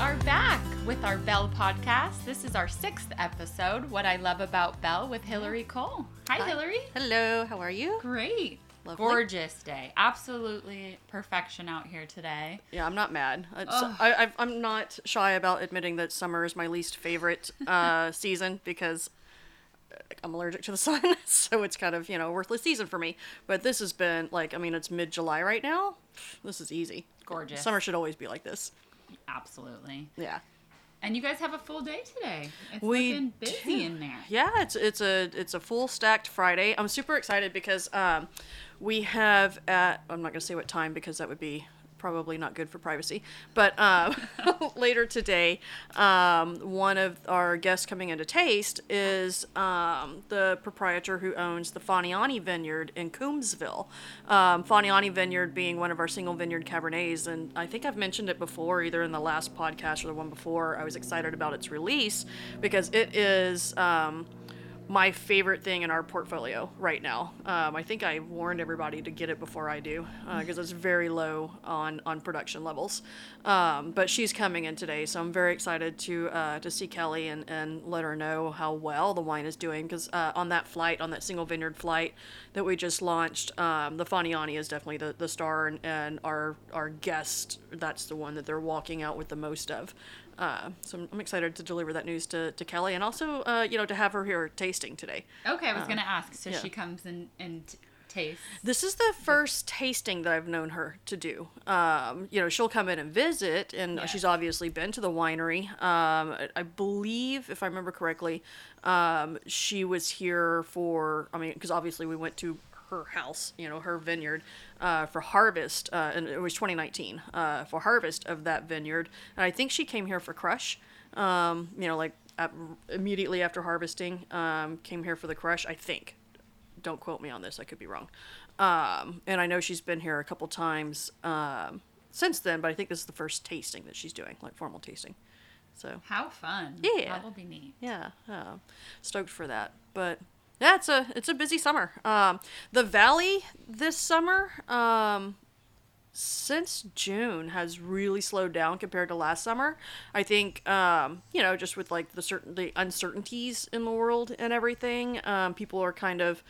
are back with our Bell podcast. This is our sixth episode, What I Love About Bell with Hillary Cole. Hi, Hi. Hillary. Hello, how are you? Great. Lovely. Gorgeous day. Absolutely perfection out here today. Yeah, I'm not mad. I, I, I'm not shy about admitting that summer is my least favorite uh, season because I'm allergic to the sun, so it's kind of you know a worthless season for me. But this has been like, I mean, it's mid July right now. This is easy. Gorgeous. Summer should always be like this. Absolutely. Yeah. And you guys have a full day today. It's We looking busy do. in there. Yeah, it's it's a it's a full stacked Friday. I'm super excited because um, we have at I'm not gonna say what time because that would be probably not good for privacy. But um, later today, um, one of our guests coming into Taste is um, the proprietor who owns the Faniani Vineyard in Coombsville. Um, Faniani Vineyard being one of our single vineyard Cabernets, and I think I've mentioned it before, either in the last podcast or the one before. I was excited about its release because it is. Um, my favorite thing in our portfolio right now. Um, I think I warned everybody to get it before I do because it's very low on on production levels. Um, but she's coming in today, so I'm very excited to uh, to see Kelly and, and let her know how well the wine is doing. Because uh, on that flight, on that single vineyard flight that we just launched, um, the Faniani is definitely the, the star, and, and our our guest that's the one that they're walking out with the most of. Uh, so I'm, excited to deliver that news to, to Kelly and also, uh, you know, to have her here tasting today. Okay, I was going to ask. So yeah. she comes and and t- tastes. This is the first tasting that I've known her to do. Um, you know, she'll come in and visit, and Yeah. she's obviously been to the winery. Um, I- I believe, if I remember correctly, um, she was here for, I mean, because obviously we went to her house, you know, her vineyard, uh, for harvest, uh, and it was 2019, uh, for harvest of that vineyard. And I think she came here for crush, um, you know, like at, immediately after harvesting, um, came here for the crush, I think don't quote me on this i could be wrong um, and i know she's been here a couple times um, since then but i think this is the first tasting that she's doing like formal tasting so How fun. Yeah. That will be neat. yeah uh, stoked for that but yeah it's a it's a busy summer um, the valley this summer um, since June has really slowed down compared to last summer. I think, um, you know, just with like the certain the uncertainties in the world and everything, um, people are kind of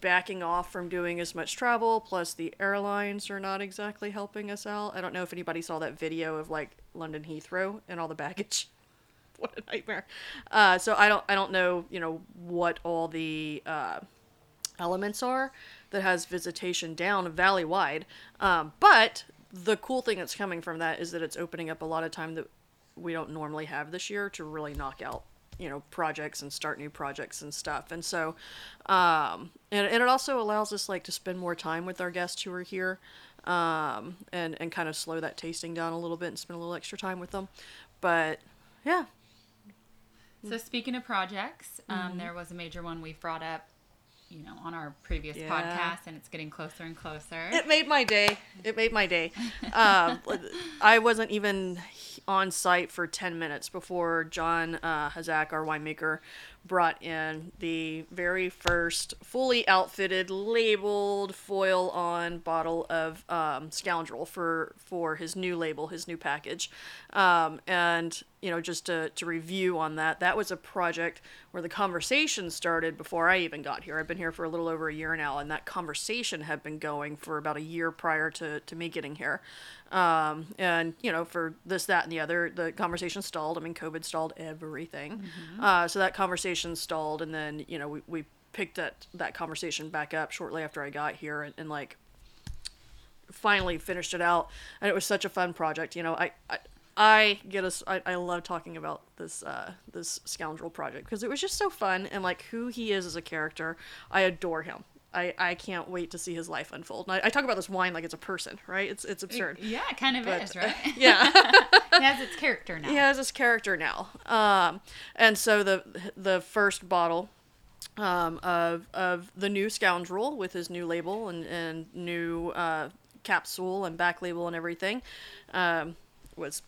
backing off from doing as much travel. Plus, the airlines are not exactly helping us out. I don't know if anybody saw that video of like London Heathrow and all the baggage. what a nightmare. Uh, so I don't I don't know you know what all the uh, elements are that has visitation down valley wide. Um, but the cool thing that's coming from that is that it's opening up a lot of time that we don't normally have this year to really knock out you know projects and start new projects and stuff and so um and, and it also allows us like to spend more time with our guests who are here um and and kind of slow that tasting down a little bit and spend a little extra time with them but yeah So speaking of projects, um, Mm-hmm. there was a major one we've brought up, you know, on our previous Yeah. podcast, and it's getting closer and closer. It made my day. It made my day. Um, I wasn't even on site for 10 minutes before John uh, Hazak, our winemaker, brought in the very first fully outfitted, labeled, foil on bottle of um, Scoundrel for, for his new label, his new package. Um, and, you know, just to, to review on that, that was a project where the conversation started before I even got here. I've been here for a little over a year now, and that conversation had been going for about a year prior to, to me getting here. Um, and, you know, for this, that, and the other, the conversation stalled. I mean, COVID stalled everything. Uh, so that conversation stalled, and then, you know, we, we picked that, that conversation back up shortly after I got here, and, and like, finally finished it out. And it was such a fun project. You know i i, I get us I, I love talking about this uh this scoundrel project because it was just so fun and like who he is as a character. I adore him i i can't wait to see his life unfold and I, I talk about this wine like it's a person right it's it's absurd Yeah, it kind of But, is, right? yeah it has its character now. he has this character now. Um, and so the the first bottle um, of of the new scoundrel with his new label and and new uh, capsule and back label and everything um, was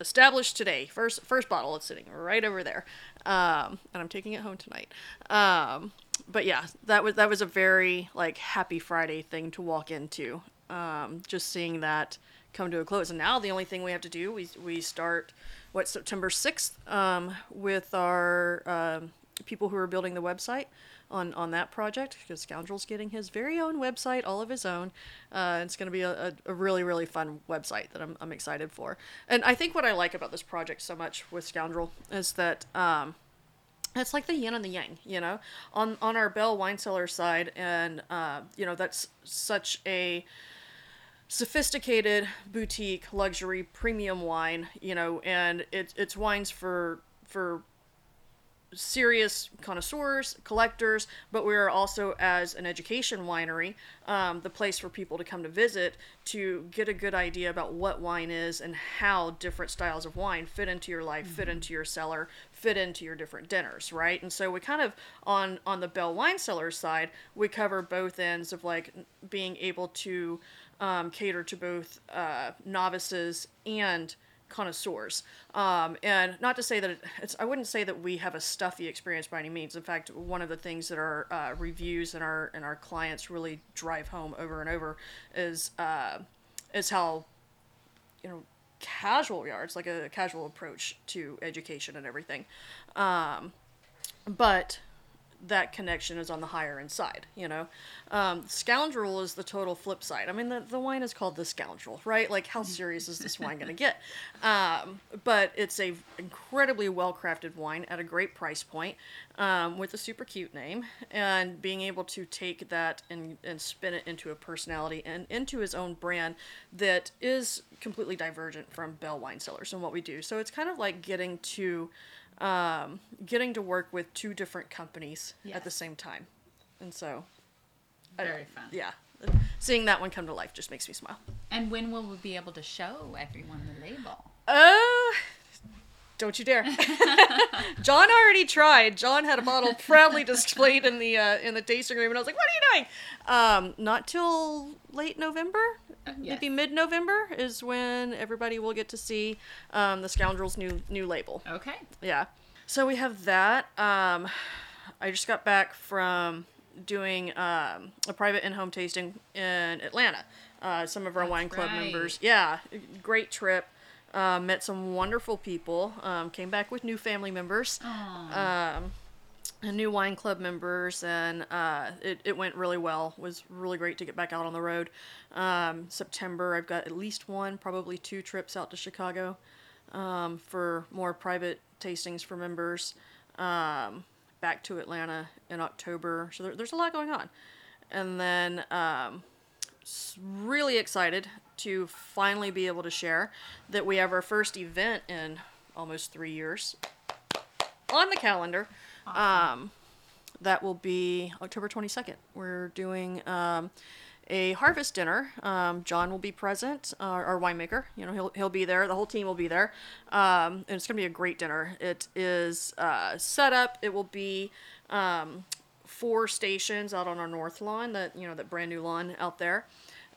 established today. First first bottle is sitting right over there, um, and I'm taking it home tonight. Um, but yeah, that was that was a very like happy Friday thing to walk into. Um, just seeing that come to a close, and now the only thing we have to do we we start what September sixth um, with our um, people who are building the website on on that project because Scoundrel's getting his very own website, all of his own. Uh, it's going to be a, a, a really really fun website that I'm I'm excited for. And I think what I like about this project so much with Scoundrel is that. Um, it's like the yin and the yang, you know. On on our Bell wine cellar side, and uh, you know that's such a sophisticated boutique luxury premium wine, you know, and it's it's wines for for serious connoisseurs, collectors, but we are also, as an education winery, um, the place for people to come to visit to get a good idea about what wine is and how different styles of wine fit into your life, mm-hmm. fit into your cellar, fit into your different dinners, right? And so we kind of on on the Bell Wine Cellar side, we cover both ends of like being able to um, cater to both uh, novices and connoisseurs. Um, and not to say that it's, I wouldn't say that we have a stuffy experience by any means. In fact, one of the things that our uh, reviews and our and our clients really drive home over and over is uh, is how you know casual we are. It's like a casual approach to education and everything. Um, but that connection is on the higher end side, you know. Um, scoundrel is the total flip side. I mean, the, the wine is called the Scoundrel, right? Like, how serious is this wine going to get? Um, but it's a incredibly well crafted wine at a great price point, um, with a super cute name, and being able to take that and, and spin it into a personality and into his own brand that is completely divergent from Bell Wine Cellars and what we do. So it's kind of like getting to um, getting to work with two different companies yes. at the same time. And so, very fun. Yeah. Seeing that one come to life just makes me smile. And when will we be able to show everyone the label? Oh, don't you dare! John already tried. John had a bottle proudly displayed in the uh, in the tasting room, and I was like, "What are you doing?" Um, not till late November, uh, yes. maybe mid November is when everybody will get to see um, the Scoundrels' new new label. Okay. Yeah. So we have that. Um, I just got back from doing um, a private in-home tasting in Atlanta. Uh, some of our That's wine club right. members. Yeah, great trip. Uh, met some wonderful people. Um, came back with new family members. Um, and new wine club members, and uh, it, it went really well. It was really great to get back out on the road. Um, September, I've got at least one, probably two trips out to Chicago um, for more private tastings for members. Um, back to Atlanta in October. So there, there's a lot going on. And then um, really excited to finally be able to share that we have our first event in almost three years on the calendar. Awesome. Um, that will be October 22nd. We're doing um, a harvest dinner. Um, John will be present, uh, our winemaker. You know, he'll, he'll be there. The whole team will be there. Um, and it's going to be a great dinner. It is uh, set up. It will be um, four stations out on our north lawn, that, you know, that brand new lawn out there.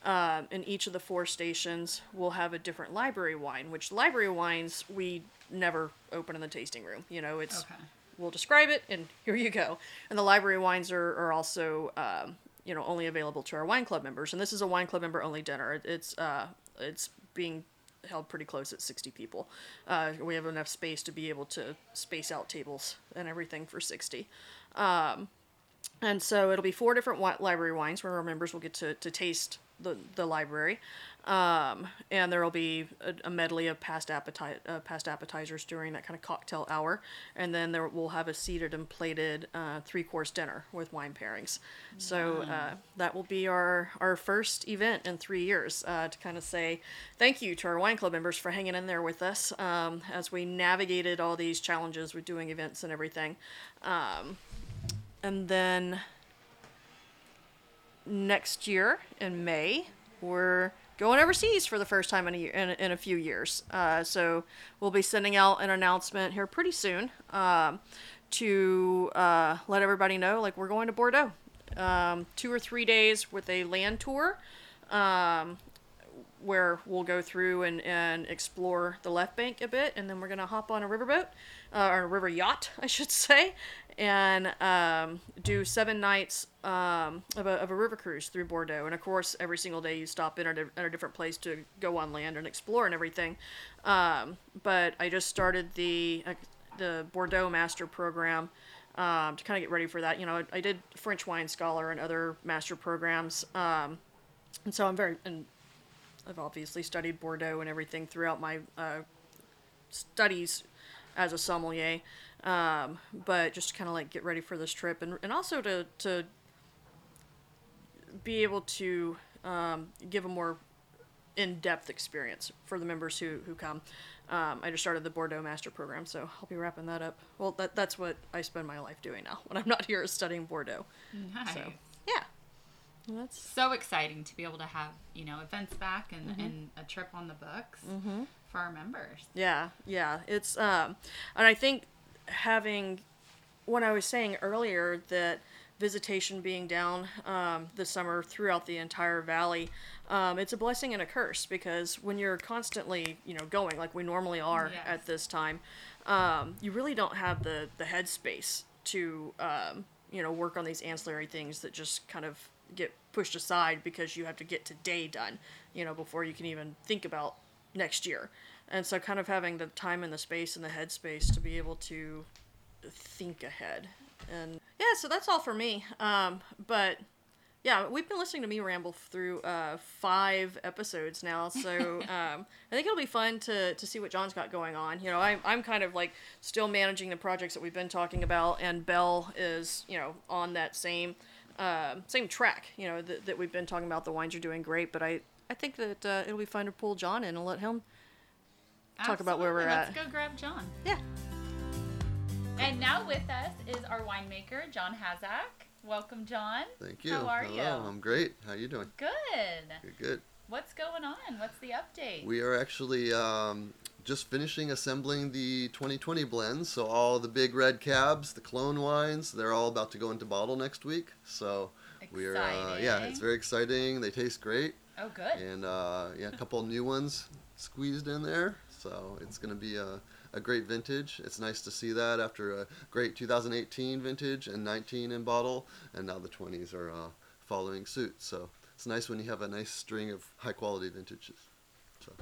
And each of the four stations will have a different library wine, which library wines we never open in the tasting room. You know, it's okay. we'll describe it and here you go. And the library wines are, are also um, you know only available to our wine club members. And this is a wine club member only dinner. It's uh, it's being held pretty close at 60 people. Uh, we have enough space to be able to space out tables and everything for 60. Um, and so it'll be four different library wines where our members will get to, to taste the, the library. Um, and there will be a, a medley of past, appeti- uh, past appetizers during that kind of cocktail hour. And then there we'll have a seated and plated uh, three course dinner with wine pairings. So uh, that will be our, our first event in three years uh, to kind of say thank you to our wine club members for hanging in there with us um, as we navigated all these challenges with doing events and everything. Um, and then next year in May, we're going overseas for the first time in a year, in, in a few years. Uh, so we'll be sending out an announcement here pretty soon um, to uh, let everybody know, like we're going to Bordeaux, um, two or three days with a land tour. Um, where we'll go through and, and explore the left bank a bit, and then we're gonna hop on a riverboat, uh, or a river yacht, I should say, and um, do seven nights um, of, a, of a river cruise through Bordeaux. And of course, every single day you stop in at a, at a different place to go on land and explore and everything. Um, but I just started the uh, the Bordeaux Master Program um, to kind of get ready for that. You know, I, I did French Wine Scholar and other master programs, um, and so I'm very and I've obviously studied Bordeaux and everything throughout my uh, studies as a sommelier. Um, but just to kind of like get ready for this trip and, and also to, to be able to um, give a more in-depth experience for the members who, who come. Um, I just started the Bordeaux Master Program, so I'll be wrapping that up. Well, that, that's what I spend my life doing now when I'm not here studying Bordeaux. Nice. So. Well, that's So exciting to be able to have, you know, events back and, and a trip on the books for our members. Yeah, yeah. It's um, and I think having when I was saying earlier that visitation being down um, this summer throughout the entire valley, um, it's a blessing and a curse because when you're constantly, you know, going like we normally are Yes. at this time, um, you really don't have the the headspace to um, you know work on these ancillary things that just kind of get pushed aside because you have to get today done, you know, before you can even think about next year. And so kind of having the time and the space and the headspace to be able to think ahead. And yeah, so that's all for me. Um, but yeah, we've been listening to me ramble through uh, five episodes now, so um, I think it'll be fun to, to see what John's got going on. You know, I'm, I'm kind of like still managing the projects that we've been talking about, and Bell is, you know, on that same uh, same track, you know, that, that we've been talking about. The wines are doing great, but I, I think that uh, it'll be fun to pull John in and let him Talk about where we're Absolutely. at. Let's go grab John. Yeah. And now with us is our winemaker, John Hazak. Welcome, John. Thank you. How are Hello, you? I'm great. How are you doing? Good. Good, good. What's going on? What's the update? We are actually um, just finishing assembling the 2020 blends. So all the big red cabs, the clone wines, they're all about to go into bottle next week. So we are, uh, yeah, it's very exciting. They taste great, Oh, good. and uh, yeah, a couple new ones squeezed in there. So it's going to be a, a great vintage. It's nice to see that after a great 2018 vintage and 19 in bottle, and now the 20s are uh, following suit. So it's nice when you have a nice string of high quality vintages. So,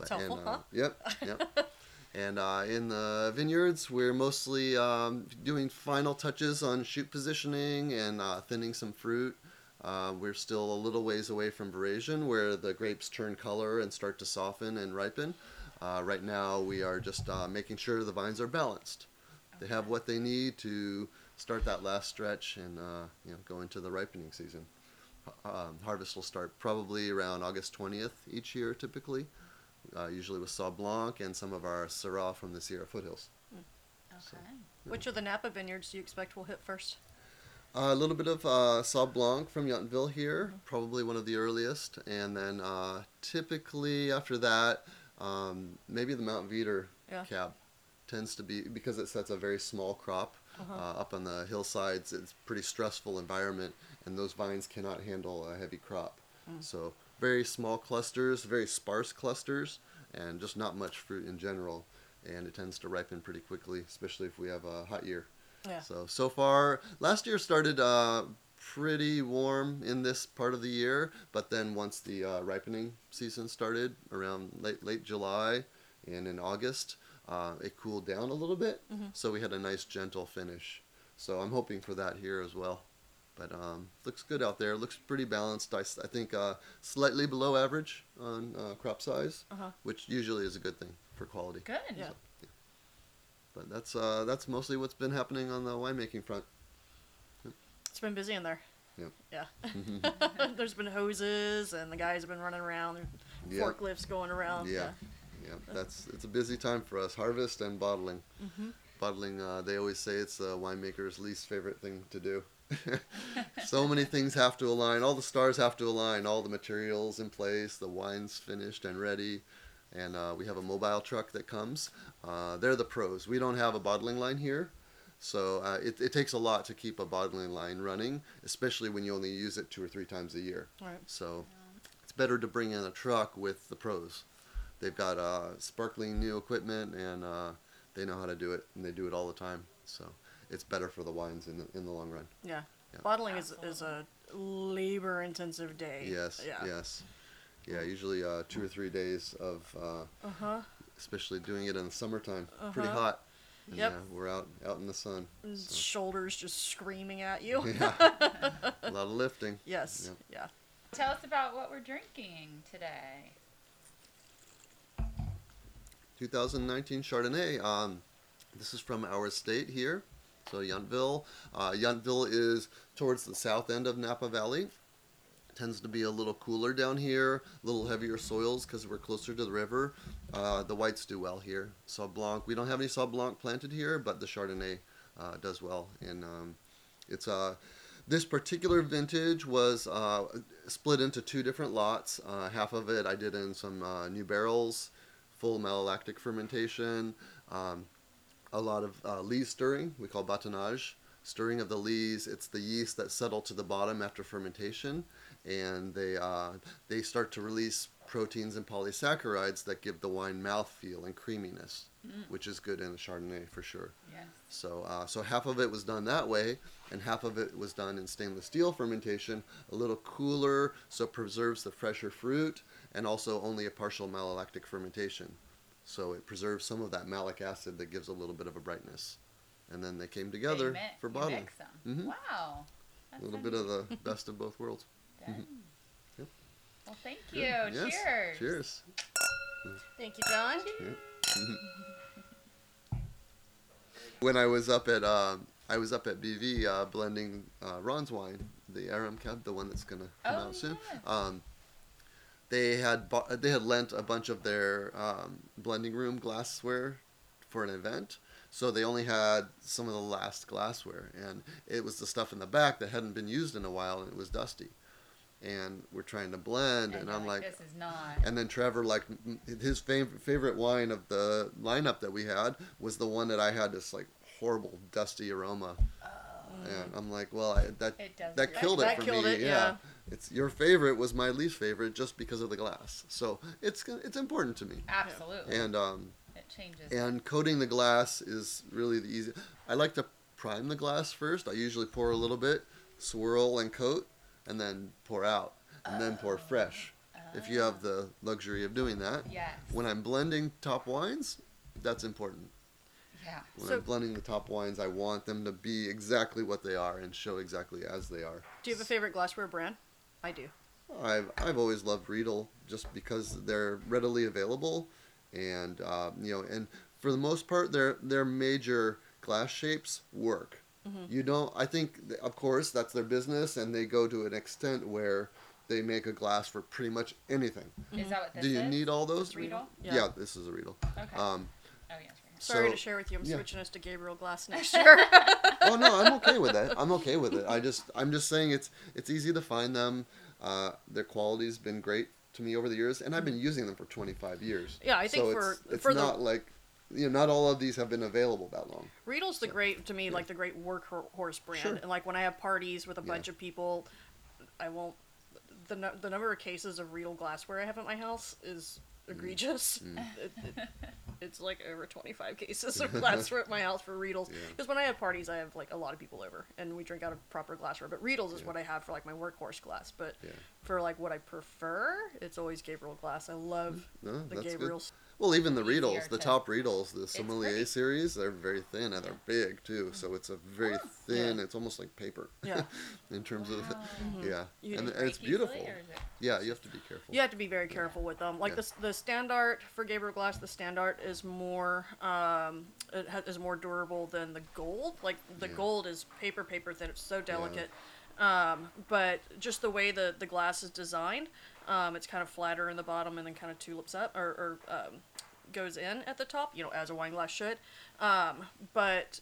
It's and, uh, huh? Yep, yep. and uh, in the vineyards, we're mostly um, doing final touches on shoot positioning and uh, thinning some fruit. Uh, we're still a little ways away from veraison, where the grapes turn color and start to soften and ripen. Uh, right now, we are just uh, making sure the vines are balanced. They have what they need to start that last stretch and uh, you know go into the ripening season. Um, harvest will start probably around August 20th each year, typically. Uh, usually with Sauv Blanc and some of our Syrah from the Sierra foothills. Okay. Which of the Napa vineyards do you expect will hit first? Uh, a little bit of uh, Sauv Blanc from Yountville here, probably one of the earliest, and then uh, typically after that, um, maybe the Mount Veeder Yeah. cab tends to be because it sets a very small crop Uh-huh. uh, up on the hillsides. It's a pretty stressful environment, and those vines cannot handle a heavy crop. Mm. So very small clusters, very sparse clusters, and just not much fruit in general. And it tends to ripen pretty quickly, especially if we have a hot year. Yeah. So so far, last year started uh, pretty warm in this part of the year, but then once the uh, ripening season started around late late July and in August, uh, it cooled down a little bit. Mm-hmm. So we had a nice gentle finish. So I'm hoping for that here as well. But um, looks good out there. Looks pretty balanced. I think uh, slightly below average on uh, crop size, Uh-huh. which usually is a good thing for quality. Good. Yeah. But that's uh, that's mostly what's been happening on the winemaking front. It's been busy in there. Yep. Yeah. There's been hoses, and the guys have been running around. Yeah. forklifts going around. Yeah. Yeah, that's it's a busy time for us. Harvest and bottling. Mhm. Bottling, uh, they always say it's the winemaker's least favorite thing to do. so many things have to align. All the stars have to align. All the materials in place. The wine's finished and ready. And uh, we have a mobile truck that comes. Uh, they're the pros. We don't have a bottling line here. So uh, it, it takes a lot to keep a bottling line running, especially when you only use it two or three times a year. Right. So it's better to bring in a truck with the pros. They've got uh, sparkling new equipment and uh, they know how to do it and they do it all the time. So it's better for the wines in the, in the long run. Yeah. Yeah. Bottling is, is a labor intensive day. Yes, Yeah. yes. Yeah, usually uh, two or three days of, uh, Uh huh. especially doing it in the summertime. Pretty Uh-huh. hot. And, Yep. Yeah, we're out out in the sun. Shoulders just screaming at you. Yeah, a lot of lifting. Yes. Yep. Yeah. Tell us about what we're drinking today. 2019 Chardonnay. Um, this is from our estate here, so Yountville. Uh, Yountville is towards the south end of Napa Valley. Tends to be a little cooler down here, a little heavier soils because we're closer to the river. Uh, the whites do well here. Sauv Blanc. We don't have any Sauv Blanc planted here, but the Chardonnay uh, does well. And um, it's uh, this particular vintage was uh, split into two different lots. Uh, half of it I did in some uh, new barrels, full malolactic fermentation, um, a lot of uh, lees stirring, we call batonnage. Stirring of the lees, it's the yeast that settle to the bottom after fermentation, and they uh, they start to release proteins and polysaccharides that give the wine mouthfeel and creaminess, which is good in a Chardonnay for sure. Yes. So, uh, so half of it was done that way, and half of it was done in stainless steel fermentation, a little cooler, so it preserves the fresher fruit, and also only a partial malolactic fermentation. So it preserves some of that malic acid that gives a little bit of a brightness. And then they came together You mi- for you bottling. mix 'em. Mhm. Wow. A little bit of the best of both worlds. Dang. Yep. Well, thank you. Good. Yes. Cheers. Cheers. Thank you, John. when I was up at uh, I was up at BV uh, blending uh, Ron's wine, the Aram Cab, the one that's gonna come Oh, out soon. yes. Um, they had bought, they had lent a bunch of their um, blending room glassware for an event, so they only had some of the last glassware, and it was the stuff in the back that hadn't been used in a while, and it was dusty. And we're trying to blend, and, you're I'm like, this is not. and then Trevor, like his fav- favorite wine of the lineup that we had was the one that I had this like horrible dusty aroma. And I'm like, well, I, that that that- killed that it for killed me. it, yeah. It's your favorite was my least favorite just because of the glass. So it's it's important to me. Absolutely. And um it changes. and coating the glass is really the easy. I like to prime the glass first. I usually pour a little bit, swirl and coat, and then pour out, and then pour fresh. If you have the luxury of doing that. Yes. When I'm blending top wines, that's important. yeah. When So- I'm blending the top wines, I want them to be exactly what they are and show exactly as they are. Do you have a favorite glassware brand? I do. I've I've always loved Riedel just because they're readily available, and uh, you know, and for the most part, their their major glass shapes work. Mm-hmm. You don't. I think, of course, that's their business, and they go to an extent where they make a glass for pretty much anything. Is that what this Do you is? need all those? Riedel? Yeah. Yeah. this is a Riedel. Okay. Um, oh yes. Sorry so- to share with you, I'm yeah. switching us to Gabriel Glass next year. oh no, I'm okay with that. I'm okay with it. I just I'm just saying it's it's easy to find them. Uh, their quality's been great to me over the years, and I've been using them for 25 years. Yeah, I think so for- it's, it's for the- not like you know not all of these have been available that long. Riedel's the So, great to me, yeah. like the great workhorse brand. Sure. And like when I have parties with a Yeah. bunch of people, I won't. The the number of cases of Riedel glassware I have at my house is egregious. Mm. It, it, it's like over twenty five cases of glassware at my house for Riedels. Yeah. Because when I have parties, I have like a lot of people over, and we drink out of proper glassware. But Riedels is Yeah. what I have for like my workhorse glass. But Yeah. for like what I prefer, it's always Gabriel glass. I love No, the that's good. Gabriels. Well, even the Easier Riedels, the to- top Riedels, the sommelier series, they're very thin and they're big too. So it's a very Oh. thin. Yeah. It's almost like paper. Yeah. in terms of Wow. yeah, You- and, Is it and it's beautiful. it- Yeah, you have to be careful. You have to be very careful with them. Like Yeah. the s- the standard for Gabriel glass, the standard is more um, it ha- is more durable than the gold. Like the Yeah. gold is paper paper thin. It's so delicate. Um, but just the way the the glass is designed, um, it's kind of flatter in the bottom and then kind of tulips up or, or um, goes in at the top. You know, as a wine glass should. Um, but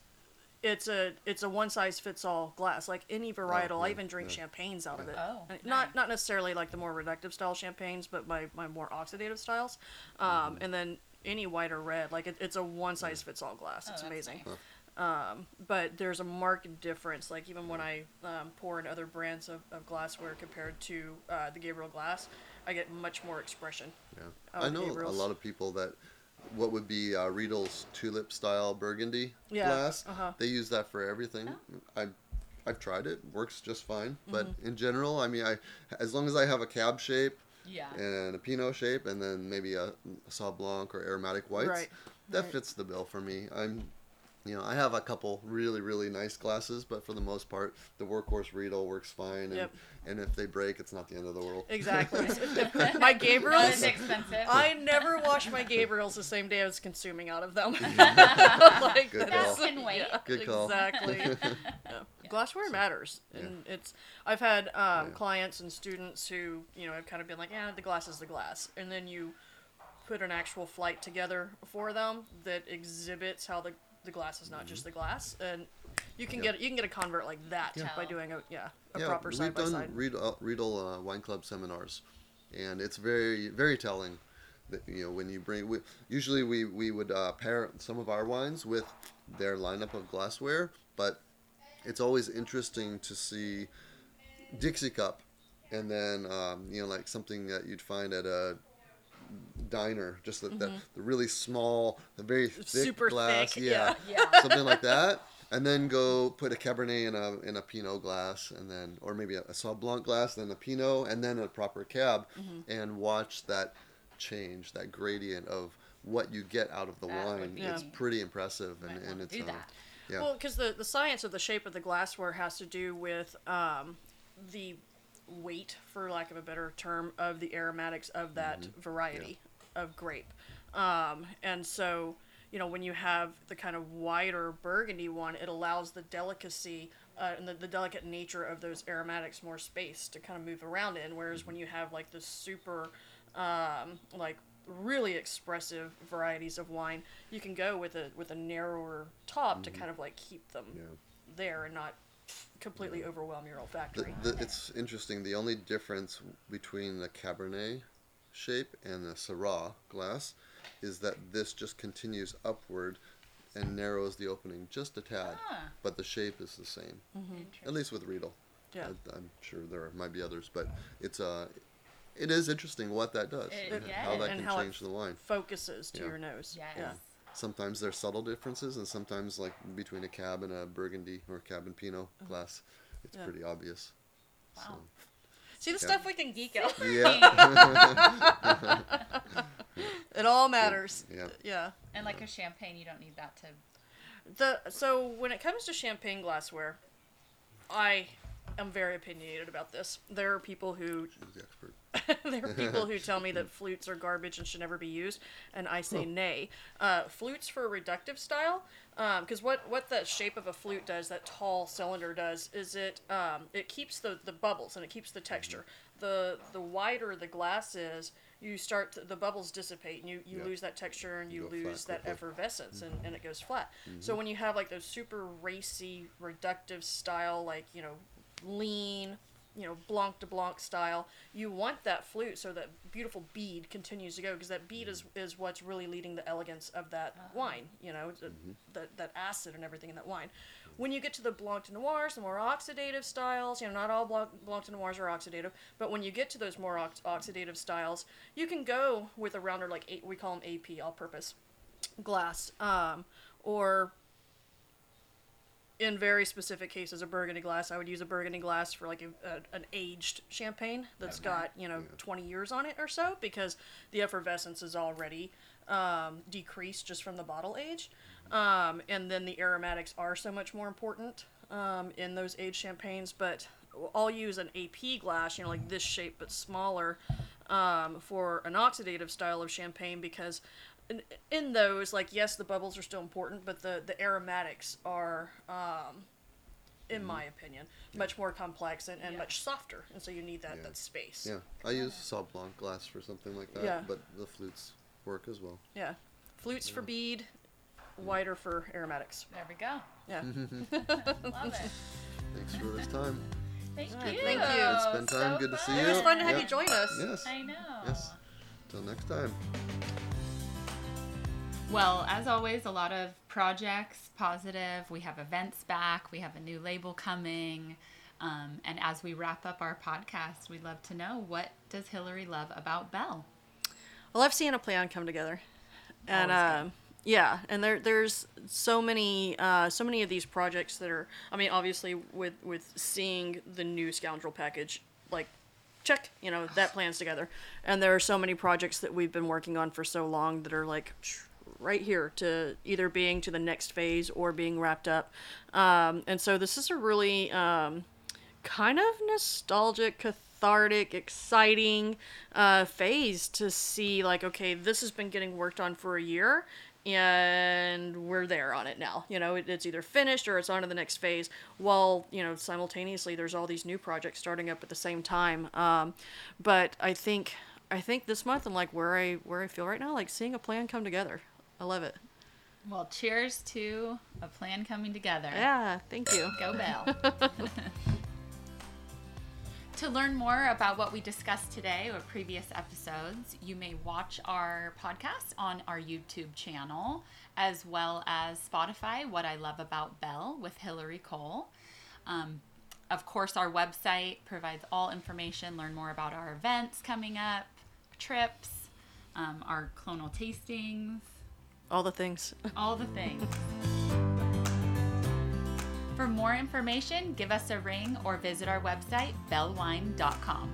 it's a it's a one size fits all glass. Like any varietal, I yeah, even drink yeah. champagnes out of it. Oh, And Not nice. not necessarily like the more reductive style champagnes, but my, my more oxidative styles. Um, Mm-hmm. And then any white or red, like it, it's a one size fits all glass. Oh, It's amazing. nice. Um, but there's a marked difference. Like even when I um, pour in other brands of, of glassware compared to uh, the Gabriel glass, I get much more expression. Yeah, Oh, I know Gabriel's. a lot of people that what would be uh, Riedel's tulip style burgundy Yeah, glass. uh-huh. They use that for everything. I, I've tried it. Works just fine. But Mm-hmm. in general, I mean, I as long as I have a cab shape Yeah. and a Pinot shape, and then maybe a, a Sauv Blanc or aromatic whites, Right, that right. fits the bill for me. I'm. You know, I have a couple really, really nice glasses, but for the most part, the workhorse Riedel works fine, and, Yep. and if they break, it's not the end of the world. Exactly. my Not as Gabriels. expensive. I never wash my Gabriels the same day I was consuming out of them. like Good that's- call. Can wait. yeah, Good call. Exactly. Yeah. Glassware matters, and it's. I've had um, Yeah. clients and students who you know have kind of been like, "Yeah, the glass is the glass," and then you put an actual flight together for them that exhibits how the the glass is not just the glass, and you can Mm-hmm. Get you can get a convert like that Yeah. by doing a yeah a yeah, proper we've side by done side. Riedel, Riedel uh, Wine Club seminars, and it's very very telling. That you know when you bring, we, usually we we would uh, pair some of our wines with their lineup of glassware, but it's always interesting to see Dixie cup, and then um, you know like something that you'd find at a diner, just the, the, the really small, the very thick Mm-hmm. Super glass, thick, yeah, yeah. Yeah. something like that. And then go put a Cabernet in a in a Pinot glass, and then or maybe a, a Sauv Blanc glass, then a Pinot, and then a proper Cab, Mm-hmm. and watch that change, that gradient of what you get out of the That would wine. It's pretty impressive, and, and it's do uh, that. yeah. Well, because the, the science of the shape of the glassware has to do with um, the weight, for lack of a better term, of the aromatics of that Mm-hmm. variety of grape. Um, and so, you know, when you have the kind of wider burgundy one, it allows the delicacy uh, and the, the delicate nature of those aromatics more space to kind of move around in. Whereas Mm-hmm. when you have like the super, um, like really expressive varieties of wine, you can go with a with a narrower top to kind of like keep them Mm-hmm. Yeah. there and not completely overwhelm your The, olfactory. the, it's interesting. The only difference between the Cabernet shape and the Syrah glass is that this just continues upward and narrows the opening just a tad, Ah, but the shape is the same. Mm-hmm. At least with Riedel. Yeah. I, am sure there might be others, but it's uh, it is interesting what that does, It- and yeah. how that And can how it change the wine. Focuses to Yeah. your nose. yes. Yeah. Sometimes there's subtle differences, and sometimes like between a cab and a Burgundy or cab and Pinot glass, it's. Yeah. pretty obvious. Wow. See the Yeah. stuff we can geek out. So, yeah. It all matters. Yeah. Yeah. And like a champagne, you don't need that to. The so when it comes to champagne glassware, I am very opinionated about this. There are people who She's the expert. there are people who tell me that flutes are garbage and should never be used, and I say nay. Uh, flutes for a reductive style, Um, because what what the shape of a flute does, that tall cylinder does, is it um, it keeps the, the bubbles and it keeps the mm-hmm. texture. The the wider the glass is, you start to, the bubbles dissipate and you, you Yeah. lose that texture and you, You lose that quickly. effervescence and, and it goes flat. So mm-hmm. when you have like those super racy reductive style, like you know lean, you know, blanc de blanc style. You want that flute so that beautiful bead continues to go because that bead is, is what's really leading the elegance of that wine, you know, the, that, that acid and everything in that wine. When you get to the blanc de noirs, the more oxidative styles, you know, not all blanc, blanc de noirs are oxidative, but when you get to those more ox- oxidative styles, you can go with a rounder like, eight, we call them AP, all purpose glass, um, or in very specific cases, a burgundy glass. I would use a burgundy glass for like a, a, an aged champagne that's got you know 20 years on it or so because the effervescence is already um, decreased just from the bottle age, um, and then the aromatics are so much more important um, in those aged champagnes. But I'll use an AP glass, you know, like this shape but smaller, um, for an oxidative style of champagne because in, in those, like yes, the bubbles are still important, but the the aromatics are, um, in my opinion, much more complex and, and Yeah. much softer, and so you need that Yeah. that space. Yeah, I use Sauv Blanc glass for something like that, Yeah. but the flutes work as well. Yeah. Flutes for bead, wider for aromatics. There we go. Yeah. Love it. Thanks for this time. Thank you. Alright, thank you. It's been time. So Good to see you. It was fun to have Yeah. you join us. Yes. I know. Yes. Till next time. Well, as always, a lot of projects, positive. We have events back. We have a new label coming. Um, and as we wrap up our podcast, we'd love to know what does Hillary love about Bell? I love seeing a plan come together, and uh, yeah, and there there's so many uh, so many of these projects that are. I mean, obviously with with seeing the new Scoundrel package, like check, you know that plan's together, and there are so many projects that we've been working on for so long that are like right here to either being to the next phase or being wrapped up, um, and so this is a really um, kind of nostalgic, cathartic, exciting uh, phase to see like, okay, this has been getting worked on for a year and we're there on it now. You know, it, it's either finished or it's on to the next phase. While, you know, simultaneously there's all these new projects starting up at the same time. Um, but I think I think this month and like where I where I feel right now, like seeing a plan come together. I love it. Well, cheers to a plan coming together. Yeah, thank you. Go Bell. to learn more about what we discussed today or previous episodes, you may watch our podcast on our YouTube channel as well as Spotify, What I Love About Bell with Hillary Cole. Um, of course, our website provides all information. Learn more about our events coming up, trips, um, our clonal tastings, All the things. all the things. For more information, give us a ring or visit our website, bellwine.com.